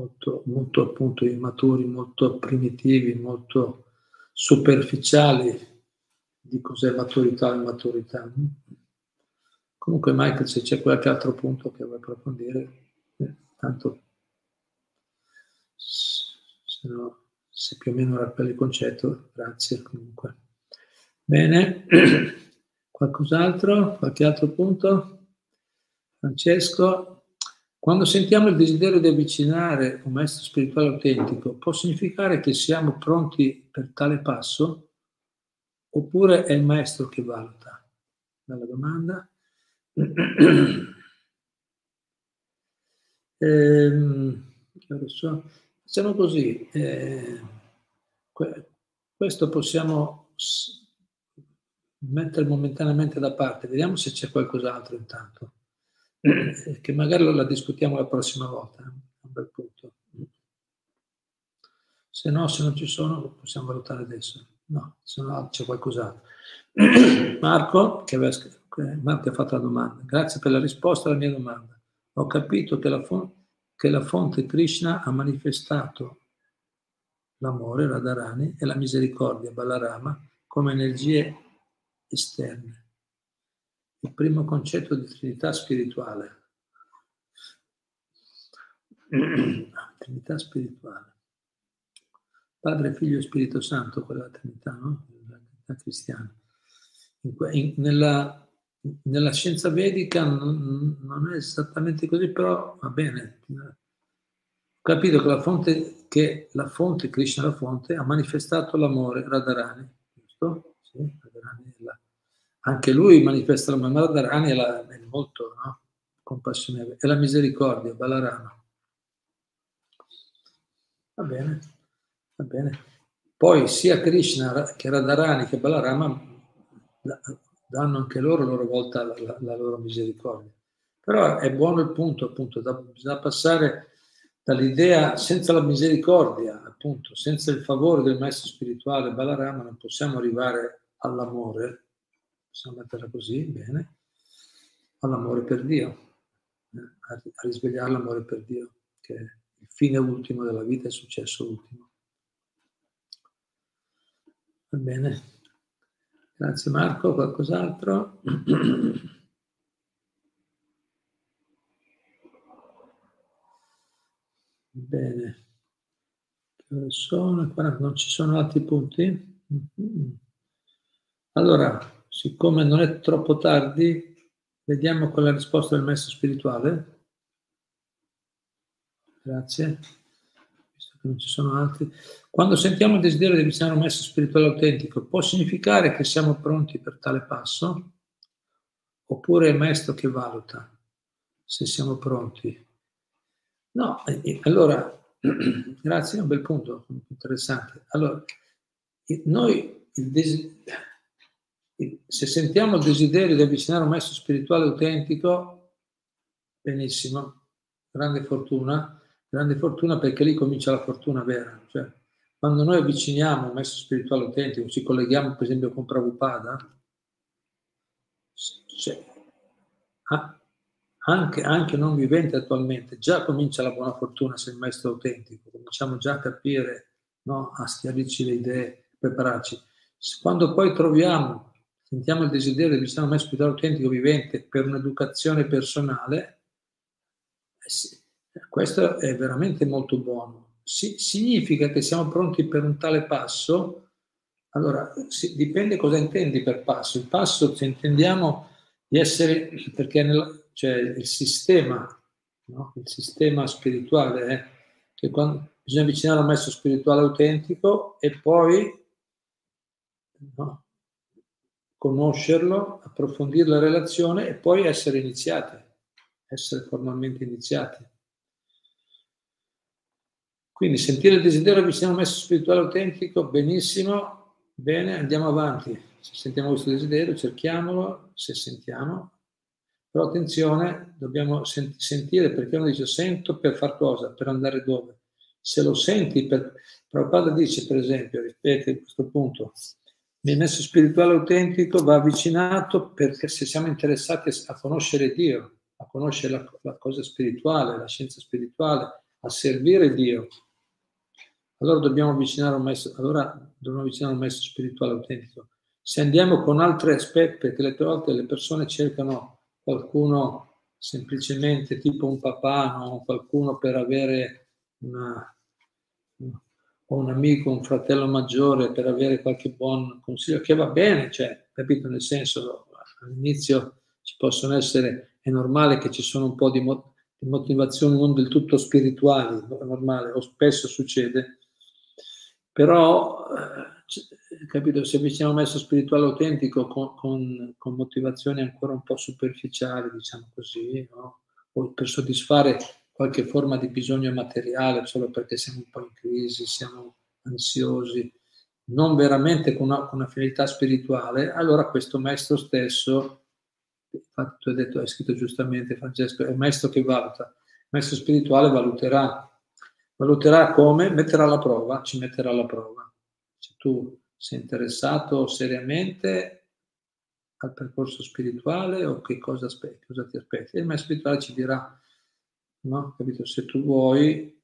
molto, molto appunto immaturi, molto primitivi, molto superficiali di cos'è maturità e immaturità. Comunque Michael, se c'è qualche altro punto che vuoi approfondire, eh, tanto se, no, se più o meno rappelli il concetto, grazie comunque. Bene, <clears throat> qualcos'altro? Qualche altro punto? Francesco? Quando sentiamo il desiderio di avvicinare un maestro spirituale autentico, può significare che siamo pronti per tale passo? Oppure è il maestro che valuta? Bella domanda. <clears throat> ehm, Facciamo così, eh, questo possiamo mettere momentaneamente da parte, vediamo se c'è qualcos'altro intanto. Che magari la discutiamo la prossima volta, eh, un bel punto. Se no, se non ci sono, possiamo valutare adesso. No, se no c'è qualcos'altro. <clears throat> Marco, che aveva, Marco ha fatto la domanda, grazie per la risposta alla mia domanda. Ho capito che la, fonte, che la fonte Krishna ha manifestato l'amore, Radharani, e la misericordia, Balarama, come energie esterne il primo concetto di Trinità spirituale. <clears throat> Trinità spirituale. Padre, Figlio e Spirito Santo, quella Trinità, no? La Trinità cristiana. In, in, nella, nella, scienza vedica non, non, è esattamente così, però va bene. Ho capito che la fonte, che la fonte Krishna la fonte, ha manifestato l'amore, Radharani, giusto? Sì, Radharani è la anche lui manifesta la Radharani è, la, è molto no? compassionevole, è la misericordia, Balarama. Va bene, va bene. Poi sia Krishna che Radharani che Balarama danno anche loro a loro volta la, la, la loro misericordia. Però è buono il punto, appunto, da, bisogna passare dall'idea senza la misericordia, appunto, senza il favore del maestro spirituale Balarama non possiamo arrivare all'amore, possiamo metterla così, bene, all'amore per Dio, eh, a risvegliare l'amore per Dio, che il fine ultimo della vita, il successo ultimo. Va bene. Grazie Marco, qualcos'altro? Bene. Sono? Non ci sono altri punti? Allora, siccome non è troppo tardi, vediamo con la risposta del maestro spirituale. Grazie. Visto che non ci sono altri. Quando sentiamo il desiderio di avvicinare un maestro spirituale autentico, può significare che siamo pronti per tale passo? Oppure è il maestro che valuta se siamo pronti? No, allora, <clears throat> grazie, è un bel punto, interessante. Allora, noi, desiderio, se sentiamo il desiderio di avvicinare un maestro spirituale autentico, benissimo, grande fortuna, grande fortuna perché lì comincia la fortuna vera. Cioè, quando noi avviciniamo un maestro spirituale autentico, ci colleghiamo per esempio con Prabhupada, cioè, anche, anche, non vivente attualmente, già comincia la buona fortuna se il maestro è autentico, cominciamo già a capire, no? a schiarirci le idee, prepararci. Quando poi troviamo, sentiamo il desiderio di avvicinare un maestro spirituale autentico vivente per un'educazione personale, eh questo è veramente molto buono. Si, significa che siamo pronti per un tale passo? Allora, si, dipende cosa intendi per passo. Il passo, se intendiamo di essere, perché nel, cioè il sistema, no? il sistema spirituale è che quando, bisogna avvicinare al maestro spirituale autentico e poi no? Conoscerlo, approfondire la relazione e poi essere iniziati, essere formalmente iniziati. Quindi sentire il desiderio avvicinare al maestro spirituale autentico, benissimo, bene, andiamo avanti. Se sentiamo questo desiderio, cerchiamolo, se sentiamo, però attenzione, dobbiamo sentire perché uno dice sento per far cosa, per andare dove. Se lo senti, per... Prabhupada dice per esempio, ripete questo punto, il messo spirituale autentico va avvicinato perché se siamo interessati a conoscere Dio, a conoscere la, la cosa spirituale, la scienza spirituale, a servire Dio, allora dobbiamo avvicinare un maestro, allora dobbiamo avvicinare un maestro spirituale autentico. Se andiamo con altri aspetti, perché le volte le persone cercano qualcuno semplicemente tipo un papà, no? qualcuno per avere una, o un amico, un fratello maggiore per avere qualche buon consiglio, che va bene, cioè, capito? Nel senso, all'inizio ci possono essere, è normale che ci sono un po' di, mo- di motivazioni non del tutto spirituali, è normale, o spesso succede, però eh, capito, se avviciniamo un maestro spirituale autentico con, con, con, motivazioni ancora un po' superficiali, diciamo così, no? o per soddisfare qualche forma di bisogno materiale solo perché siamo un po' in crisi, siamo ansiosi, non veramente con una, con una finalità spirituale, allora questo maestro stesso, infatti tu hai detto, hai scritto giustamente Francesco, è un maestro che valuta, il maestro spirituale valuterà, valuterà come? Metterà alla prova, ci metterà alla prova. Se tu sei interessato seriamente al percorso spirituale o che cosa aspetti, cosa ti aspetti. E il maestro spirituale ci dirà, no? Capito? Se tu vuoi,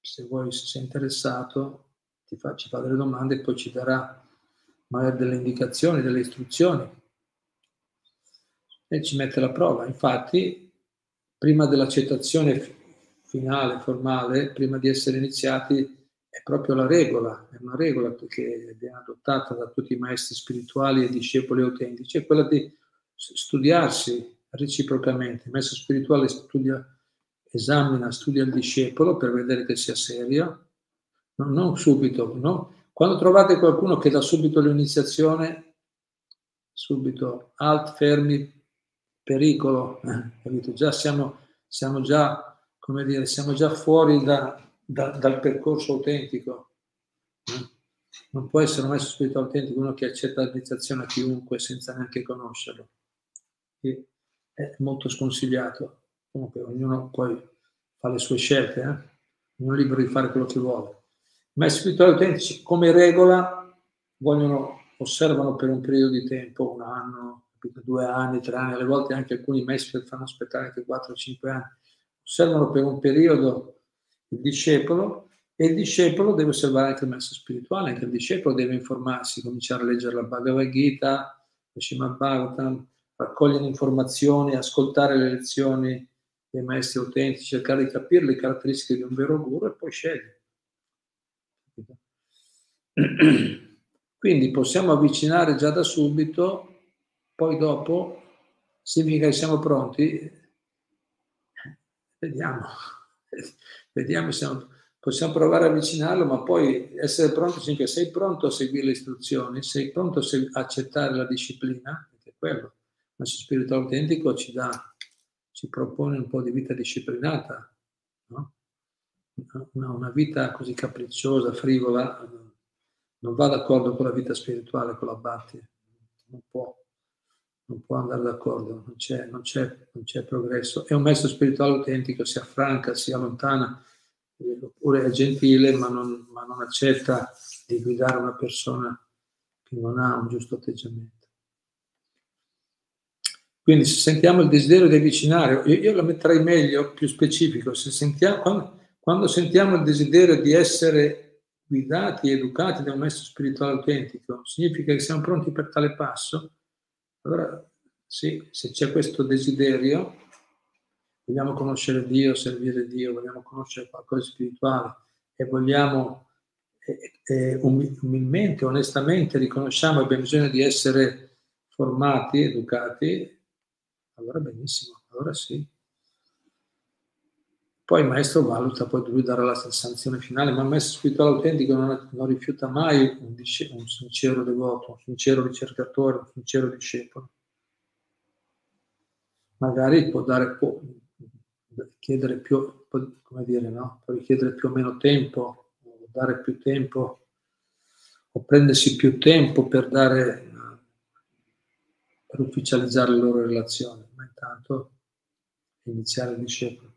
se vuoi, se sei interessato, ti fa, ci fa delle domande e poi ci darà magari delle indicazioni, delle istruzioni e ci mette alla prova. Infatti, prima dell'accettazione finale, formale, prima di essere iniziati, è proprio la regola, è una regola che viene adottata da tutti i maestri spirituali e discepoli autentici, è quella di studiarsi reciprocamente. Il maestro spirituale studia, esamina, studia il discepolo per vedere che sia serio, no, non subito, no? Quando trovate qualcuno che dà subito l'iniziazione, subito alt, fermi, pericolo, eh, capito? Già siamo, siamo già, come dire, siamo già fuori da, da, dal percorso autentico. Non può essere maestro spirituale autentico uno che accetta l'iniziazione a chiunque senza neanche conoscerlo. E è molto sconsigliato. Comunque ognuno poi fa le sue scelte, eh? ognuno è libero di fare quello che vuole. I maestri spirituali autentici come regola vogliono, osservano per un periodo di tempo, un anno, due anni, tre anni, alle volte anche alcuni maestri fanno aspettare anche 4-5 anni, osservano per un periodo il discepolo e il discepolo deve osservare anche il maestro spirituale, anche il discepolo deve informarsi, cominciare a leggere la Bhagavad Gita, la Srimad Bhagavatam, raccogliere informazioni, ascoltare le lezioni dei maestri autentici, cercare di capire le caratteristiche di un vero guru e poi scegliere. Quindi possiamo avvicinare già da subito, poi dopo significa che siamo pronti. Vediamo, vediamo se possiamo provare a avvicinarlo, ma poi essere pronti significa sei pronto a seguire le istruzioni, sei pronto a accettare la disciplina, perché quello, il nostro spirito autentico ci dà, ci propone un po' di vita disciplinata, no? una, una vita così capricciosa, frivola, non va d'accordo con la vita spirituale, con la Bhatti, non può, non può andare d'accordo, non c'è, non, c'è, non c'è progresso. È un maestro spirituale autentico, si affranca, si allontana, oppure è gentile, ma non, ma non accetta di guidare una persona che non ha un giusto atteggiamento. Quindi se sentiamo il desiderio di avvicinare, io, io lo metterei meglio, più specifico, se sentiamo, quando, quando sentiamo il desiderio di essere guidati, educati da un maestro spirituale autentico, significa che siamo pronti per tale passo? Allora, sì, se c'è questo desiderio, vogliamo conoscere Dio, servire Dio, vogliamo conoscere qualcosa di spirituale e vogliamo eh, umilmente, onestamente riconosciamo che abbiamo bisogno di essere formati, educati, allora benissimo, allora sì. Poi il maestro valuta, poi lui darà la sanzione finale, ma il maestro spirituale autentico non, non rifiuta mai un, un, sincero devoto, un sincero ricercatore, un sincero discepolo. Magari può dare, può chiedere più, come dire, no? Può richiedere più o meno tempo, dare più tempo, o prendersi più tempo per dare, per ufficializzare le loro relazioni, intanto iniziare il discepolo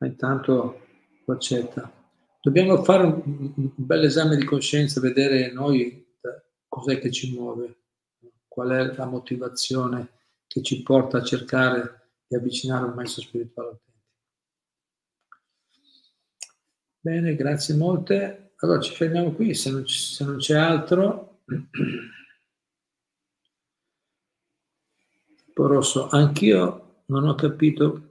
ma intanto lo accetta. Dobbiamo fare un, un bel esame di coscienza, vedere noi cos'è che ci muove, qual è la motivazione che ci porta a cercare di avvicinare un maestro spirituale autentico. Bene, grazie molte. Allora ci fermiamo qui, se non, se non c'è altro. <clears throat> Rosso, anch'io non ho capito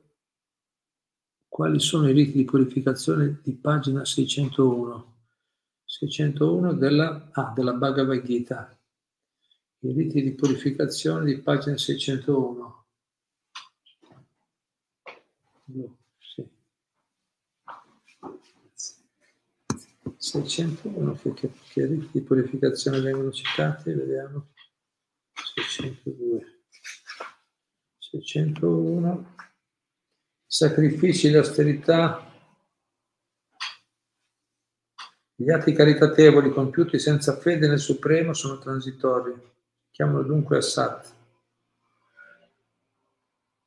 quali sono i riti di purificazione di pagina 601? 601 della, ah, della Bhagavad Gita. I riti di purificazione di pagina 601. Sì. 601, che, che, che riti di purificazione vengono citati? Vediamo. 602. 601 sacrifici, l'austerità, gli atti caritatevoli compiuti senza fede nel Supremo sono transitori. Chiamalo dunque a.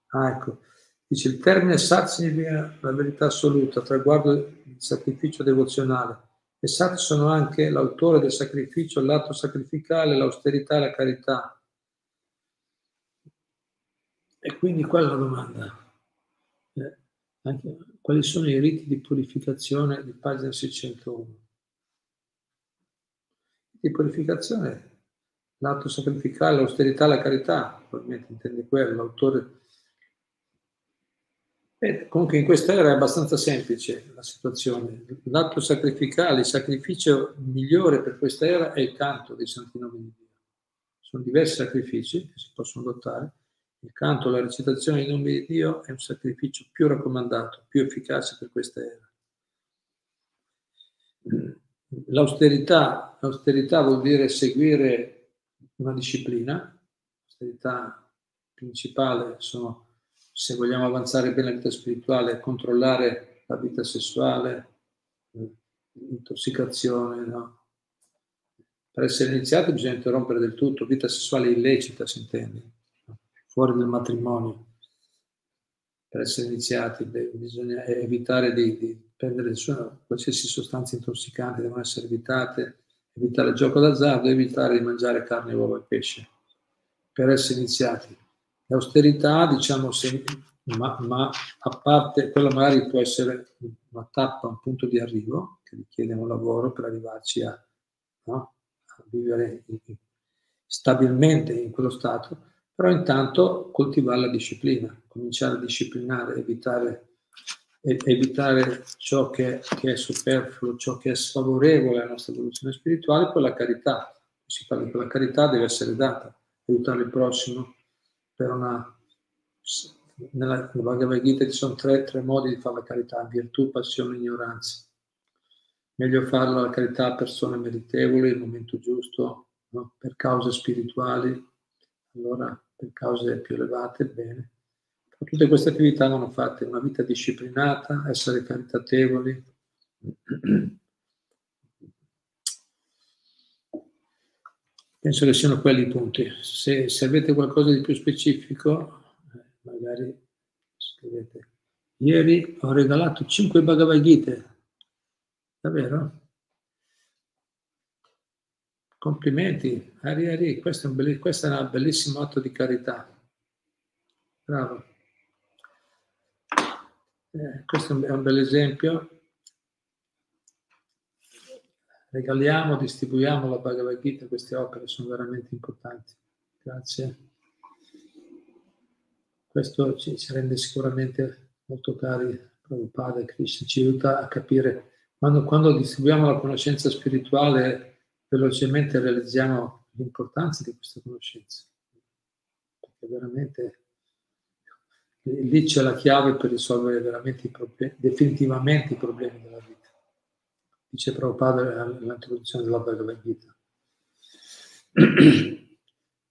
Ah, ecco. Dice il termine Sat significa la verità assoluta, traguardo il sacrificio devozionale. E Sat sono anche l'autore del sacrificio, l'atto sacrificale, l'austerità e la carità. E quindi qual è la domanda? eh, anche, quali sono i riti di purificazione di pagina 601. Di purificazione, l'atto sacrificale, l'austerità, la carità, probabilmente intende quello, l'autore. E comunque in questa era è abbastanza semplice la situazione. L'atto sacrificale, il sacrificio migliore per questa era è il canto dei santi nomi di Dio. Sono diversi sacrifici che si possono adottare il canto, la recitazione in nome di Dio è un sacrificio più raccomandato, più efficace per questa era. L'austerità, l'austerità vuol dire seguire una disciplina, l'austerità principale sono, se vogliamo avanzare bene la vita spirituale, controllare la vita sessuale, l'intossicazione, no? Per essere iniziati bisogna interrompere del tutto, vita sessuale illecita si intende fuori del matrimonio. Per essere iniziati bisogna evitare di, di prendere qualsiasi sostanza intossicante, devono essere evitate, evitare il gioco d'azzardo, evitare di mangiare carne, uova e pesce. Per essere iniziati. L'austerità, diciamo, se, ma, ma, a parte, quello magari può essere una tappa, un punto di arrivo che richiede un lavoro per arrivarci a, no? a vivere stabilmente in quello stato, però intanto coltivare la disciplina, cominciare a disciplinare, evitare, evitare ciò che, che, è superfluo, ciò che è sfavorevole alla nostra evoluzione spirituale, poi la carità. Si parla che la carità deve essere data, aiutare il prossimo per una... Nella, nella Bhagavad Gita ci sono tre, tre modi di fare la carità, virtù, passione, ignoranza. Meglio farla la carità a persone meritevoli, nel momento giusto, no? per cause spirituali, allora per cause più elevate, bene. Però tutte queste attività vanno fatte, una vita disciplinata, essere caritatevoli. Penso che siano quelli i punti. Se, se avete qualcosa di più specifico, eh, magari scrivete. Ieri ho regalato 5 Bhagavad Gita. Davvero? Complimenti, Ari Ari, questo è, un bell- questo è un bellissimo atto di carità. Bravo. Eh, questo è un bel esempio. Regaliamo, distribuiamo la Bhagavad Gita, queste opere sono veramente importanti. Grazie. Questo ci, ci rende sicuramente molto cari Prabhupada e Krishna, ci aiuta a capire quando, quando distribuiamo la conoscenza spirituale velocemente realizziamo l'importanza di questa conoscenza, perché veramente lì c'è la chiave per risolvere veramente i problemi, definitivamente i problemi della vita. Dice Prabhupada nell'introduzione della Bhagavad Gita. <clears throat>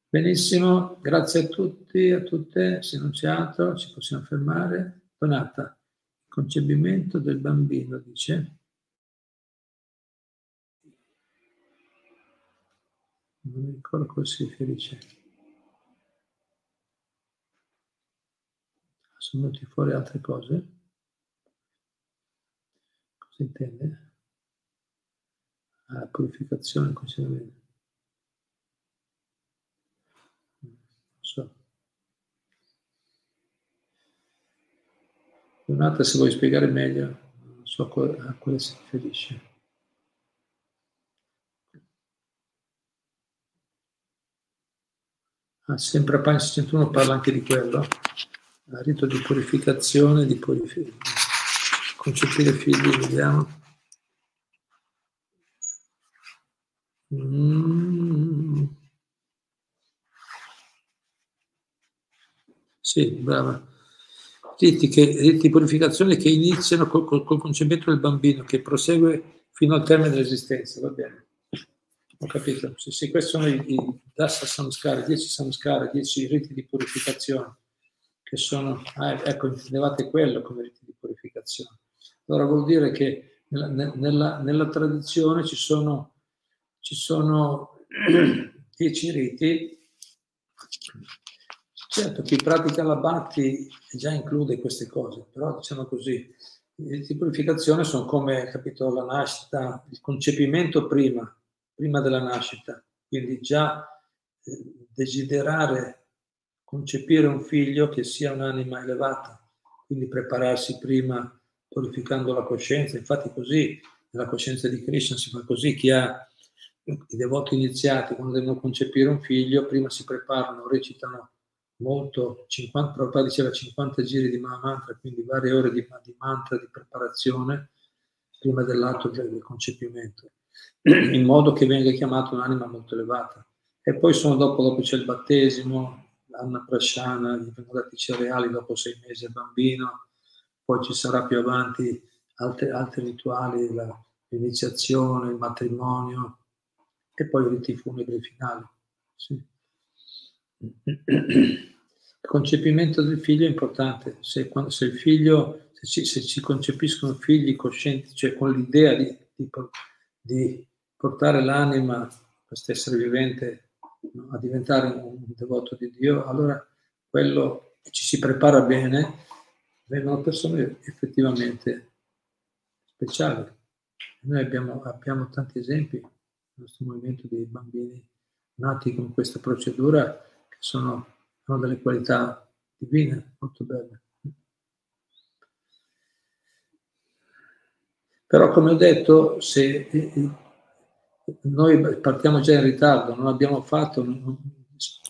Benissimo, grazie a tutti, a tutte, se non c'è altro ci possiamo fermare. Donata, concepimento del bambino, dice. Non mi ricordo cosa si riferisce. Sono venuti fuori altre cose. Cosa intende? Ah, purificazione, cosa vede? Non so. Donata, se vuoi spiegare meglio, non so a quale si riferisce. Ah, sempre a Pagina 61 parla anche di quello, il rito di purificazione, di purific- concepire figli, vediamo. Mm. Sì, brava. Riti, che, riti di purificazione che iniziano col, col, col concepimento del bambino, che prosegue fino al termine dell'esistenza, va bene. Ho capito. Sì, sì, questi sono i, i Dasa Samskara, 10 Samskara, 10 riti di purificazione, che sono, ah, ecco, intendevate quello come riti di purificazione. Allora vuol dire che nella, nella, nella tradizione ci sono, ci sono <clears throat> 10 riti. Certo, chi pratica la Bhakti già include queste cose, però diciamo così, i riti di purificazione sono come, capito, la nascita, il concepimento prima, prima della nascita, quindi già eh, desiderare concepire un figlio che sia un'anima elevata, quindi prepararsi prima purificando la coscienza, infatti così nella coscienza di Krishna si fa così, chi ha i devoti iniziati quando devono concepire un figlio, prima si preparano, recitano molto, 50, Prabhupada diceva 50 giri di mantra, quindi varie ore di, di mantra di preparazione prima dell'atto del concepimento <clears throat> in modo che venga chiamata un'anima molto elevata. E poi sono dopo, dopo c'è il battesimo, l'anna prasciana, gli vengono dati i cereali dopo sei mesi al bambino, poi ci sarà più avanti altri, altri rituali, l'iniziazione, il matrimonio e poi i riti funebri finali. Sì. Il concepimento del figlio è importante, se, se il figlio, se ci, se ci, concepiscono figli coscienti, cioè con l'idea di, di di portare l'anima, questo essere vivente, a diventare un devoto di Dio, allora quello ci si prepara bene, vengono persone effettivamente speciali. Noi abbiamo, abbiamo tanti esempi nel nostro movimento di bambini nati con questa procedura che sono, hanno delle qualità divine molto belle. Però come ho detto, se eh, eh, noi partiamo già in ritardo, non abbiamo fatto,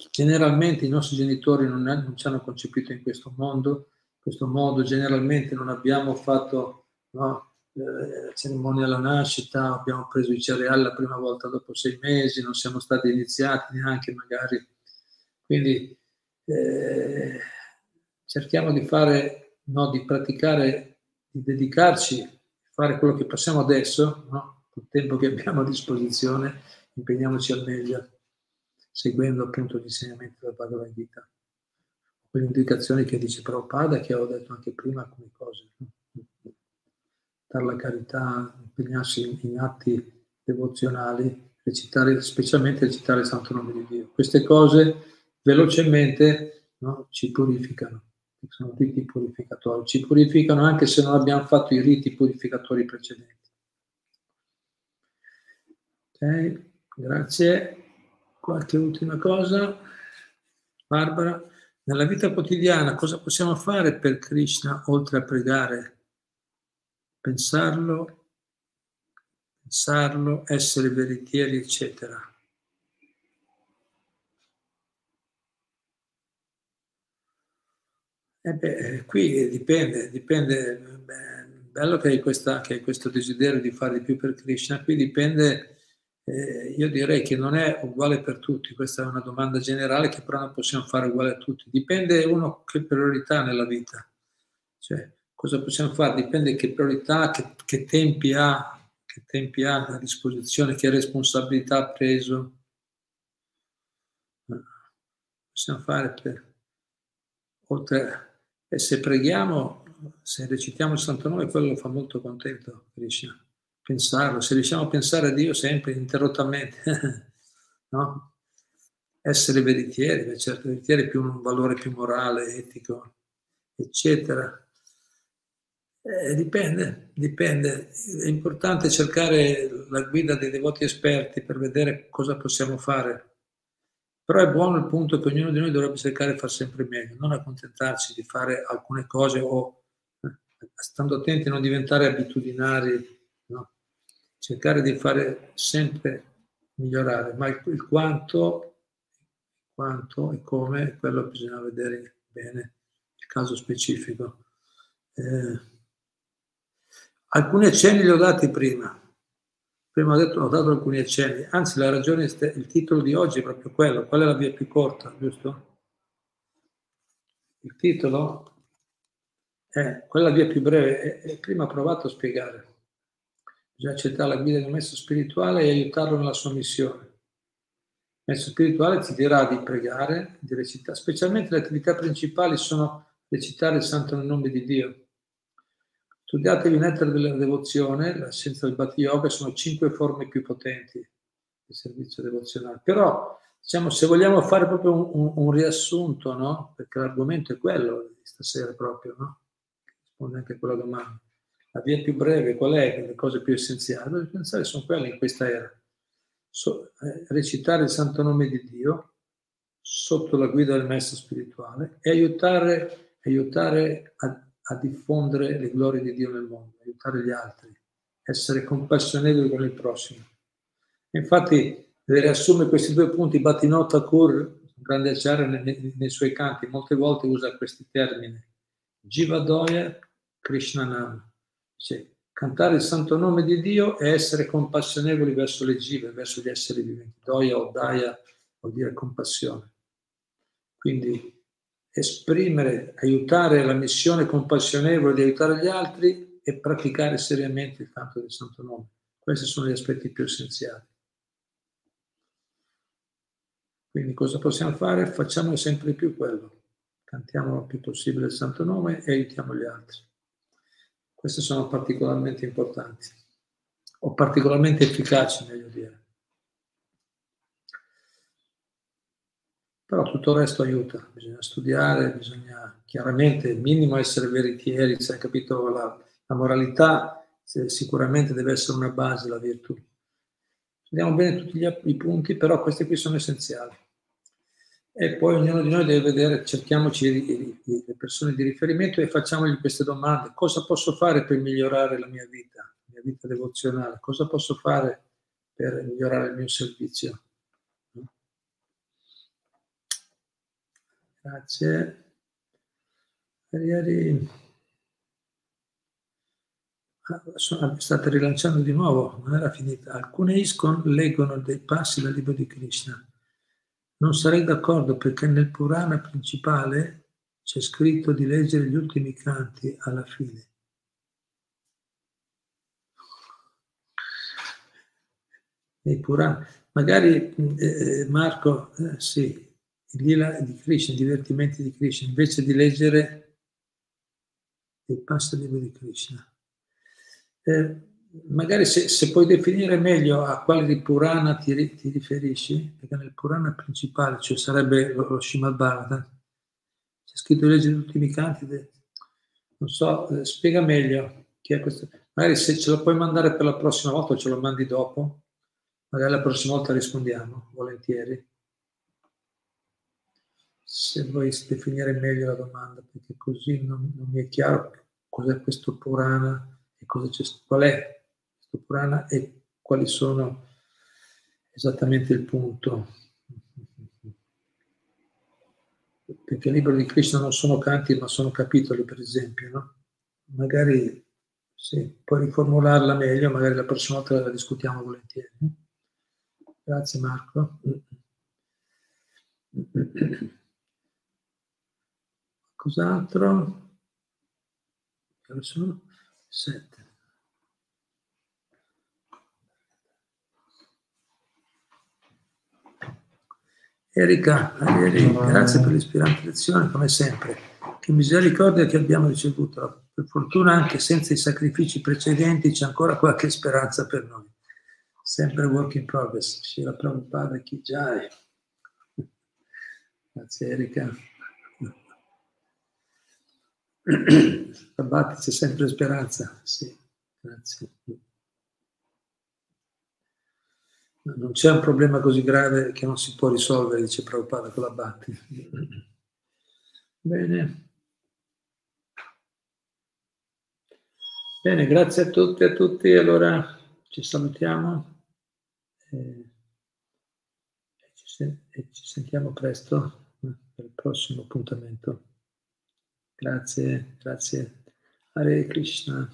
generalmente i nostri genitori non, non ci hanno concepito in questo mondo, in questo modo generalmente non abbiamo fatto no, eh, cerimonia alla nascita, abbiamo preso i cereali la prima volta dopo sei mesi, non siamo stati iniziati neanche magari. Quindi eh, cerchiamo di fare, no, di praticare, di dedicarci, fare quello che possiamo adesso, no? il tempo che abbiamo a disposizione, impegniamoci al meglio, seguendo appunto gli insegnamenti della Bhagavad Gita. Quelle indicazioni che dice Prabhupada, che ho detto anche prima alcune cose. No? dare la carità, impegnarsi in atti devozionali, recitare, specialmente recitare il santo nome di Dio. Queste cose velocemente no, ci purificano, sono riti purificatori, ci purificano anche se non abbiamo fatto i riti purificatori precedenti. Ok, grazie. Qualche ultima cosa? Barbara, nella vita quotidiana cosa possiamo fare per Krishna oltre a pregare? pensarlo, pensarlo, essere veritieri, eccetera. Eh beh, qui dipende, dipende, bello che hai, questa, che hai, questo desiderio di fare di più per Krishna, qui dipende, eh, io direi che non è uguale per tutti, questa è una domanda generale che però non possiamo fare uguale a tutti, dipende uno che priorità nella vita, cioè cosa possiamo fare? Dipende che priorità, che, che tempi ha, che tempi ha a disposizione, che responsabilità ha preso. Possiamo fare per, oltre, e se preghiamo, se recitiamo il Santo Nome, quello lo fa molto contento Krishna. Pensarlo, se riusciamo a pensare a Dio sempre interrottamente, <laughs> no? Essere veritieri, certo, veritieri è più un valore più morale, etico, eccetera eh, dipende, dipende. È importante cercare la guida dei devoti esperti per vedere cosa possiamo fare. Però è buono il punto che ognuno di noi dovrebbe cercare di fare sempre meglio, non accontentarsi di fare alcune cose o, eh, stando attenti a non diventare abitudinari, no? cercare di fare sempre migliorare, ma il, il quanto, quanto e come, quello bisogna vedere bene, il caso specifico. Eh, Alcuni accenni li ho dati prima. Prima ho, detto, ho dato alcuni accenni. Anzi, la ragione, il titolo di oggi è proprio quello. Qual è la via più corta, giusto? Il titolo è quella via più breve. E, prima ho provato a spiegare. Bisogna accettare la guida del maestro spirituale e aiutarlo nella sua missione. Il maestro spirituale ti dirà di pregare, di recitare, specialmente le attività principali sono recitare il santo nome di Dio Studiatevi Nettare della devozione, la scienza del Bhakti Yoga, sono cinque forme più potenti di servizio devozionale. Però, diciamo, se vogliamo fare proprio un, un, un riassunto, no? Perché l'argomento è quello di stasera proprio, no? Risponde anche a quella domanda. La via più breve, qual è? Le cose più essenziali? Le pensare sono quelle in questa era. So, eh, recitare il santo nome di Dio sotto la guida del maestro spirituale e aiutare, aiutare a a diffondere le glorie di Dio nel mondo, aiutare gli altri, essere compassionevoli con il prossimo. Infatti, riassume questi due punti, Bhattinot Thakur, grande acciario nei, nei, suoi canti, molte volte usa questi termini. Jivadoya Krishnanam. Cioè, cantare il santo nome di Dio e essere compassionevoli verso le jive, verso gli esseri viventi. Doya o Daya vuol dire compassione. Quindi esprimere, aiutare la missione compassionevole di aiutare gli altri e praticare seriamente il canto del Santo Nome. Questi sono gli aspetti più essenziali. Quindi cosa possiamo fare? Facciamo sempre più quello. Cantiamo il più possibile il Santo Nome e aiutiamo gli altri. Queste sono particolarmente importanti o particolarmente efficaci, meglio dire. Però tutto il resto aiuta, bisogna studiare, bisogna chiaramente minimo essere veritieri, se hai capito la, la moralità sicuramente deve essere una base, la virtù. Studiamo bene tutti gli, i punti, però questi qui sono essenziali. E poi ognuno di noi deve vedere, cerchiamoci le persone di riferimento e facciamogli queste domande. Cosa posso fare per migliorare la mia vita, la mia vita devozionale, cosa posso fare per migliorare il mio servizio? Grazie. Ieri ah, state rilanciando di nuovo, non era finita. Alcune ISCON leggono dei passi dal libro di Krishna. Non sarei d'accordo perché nel Purana principale c'è scritto di leggere gli ultimi canti alla fine. Nei Purana. Magari eh, Marco, eh, sì, il lila di Krishna, i divertimenti di Krishna, invece di leggere il passo libro di Krishna. Eh, magari se, se, puoi definire meglio a quale di Purana ti, ti, riferisci, perché nel Purana principale, cioè sarebbe lo, lo Srimad Bhagavatam, c'è scritto leggere gli ultimi canti, non so, eh, spiega meglio chi è questo. Magari se ce lo puoi mandare per la prossima volta o ce lo mandi dopo, magari la prossima volta rispondiamo, volentieri se volessi definire meglio la domanda, perché così non, non mi è chiaro cos'è questo Purana e cosa c'è, qual è questo Purana e quali sono esattamente il punto. Perché il libro di Krishna non sono canti, ma sono capitoli, per esempio, no? Magari sì, puoi riformularla meglio, magari la prossima volta la discutiamo volentieri. Grazie Marco. Cos'altro? Che sono? Sette. Erika, grazie per l'ispirante lezione, come sempre. Che misericordia che abbiamo ricevuto. Per fortuna, anche senza i sacrifici precedenti, c'è ancora qualche speranza per noi. Sempre work in progress. Shira Prabhupada, chi già è. <laughs> Grazie Erika. <clears throat> Abate c'è sempre speranza, sì, grazie. Non c'è un problema così grave che non si può risolvere, dice Prabhupada con la Bhatti. Bene. Bene, grazie a tutti e a tutti. Allora ci salutiamo e ci sentiamo presto per il prossimo appuntamento. Grazie, grazie. Hare Krishna.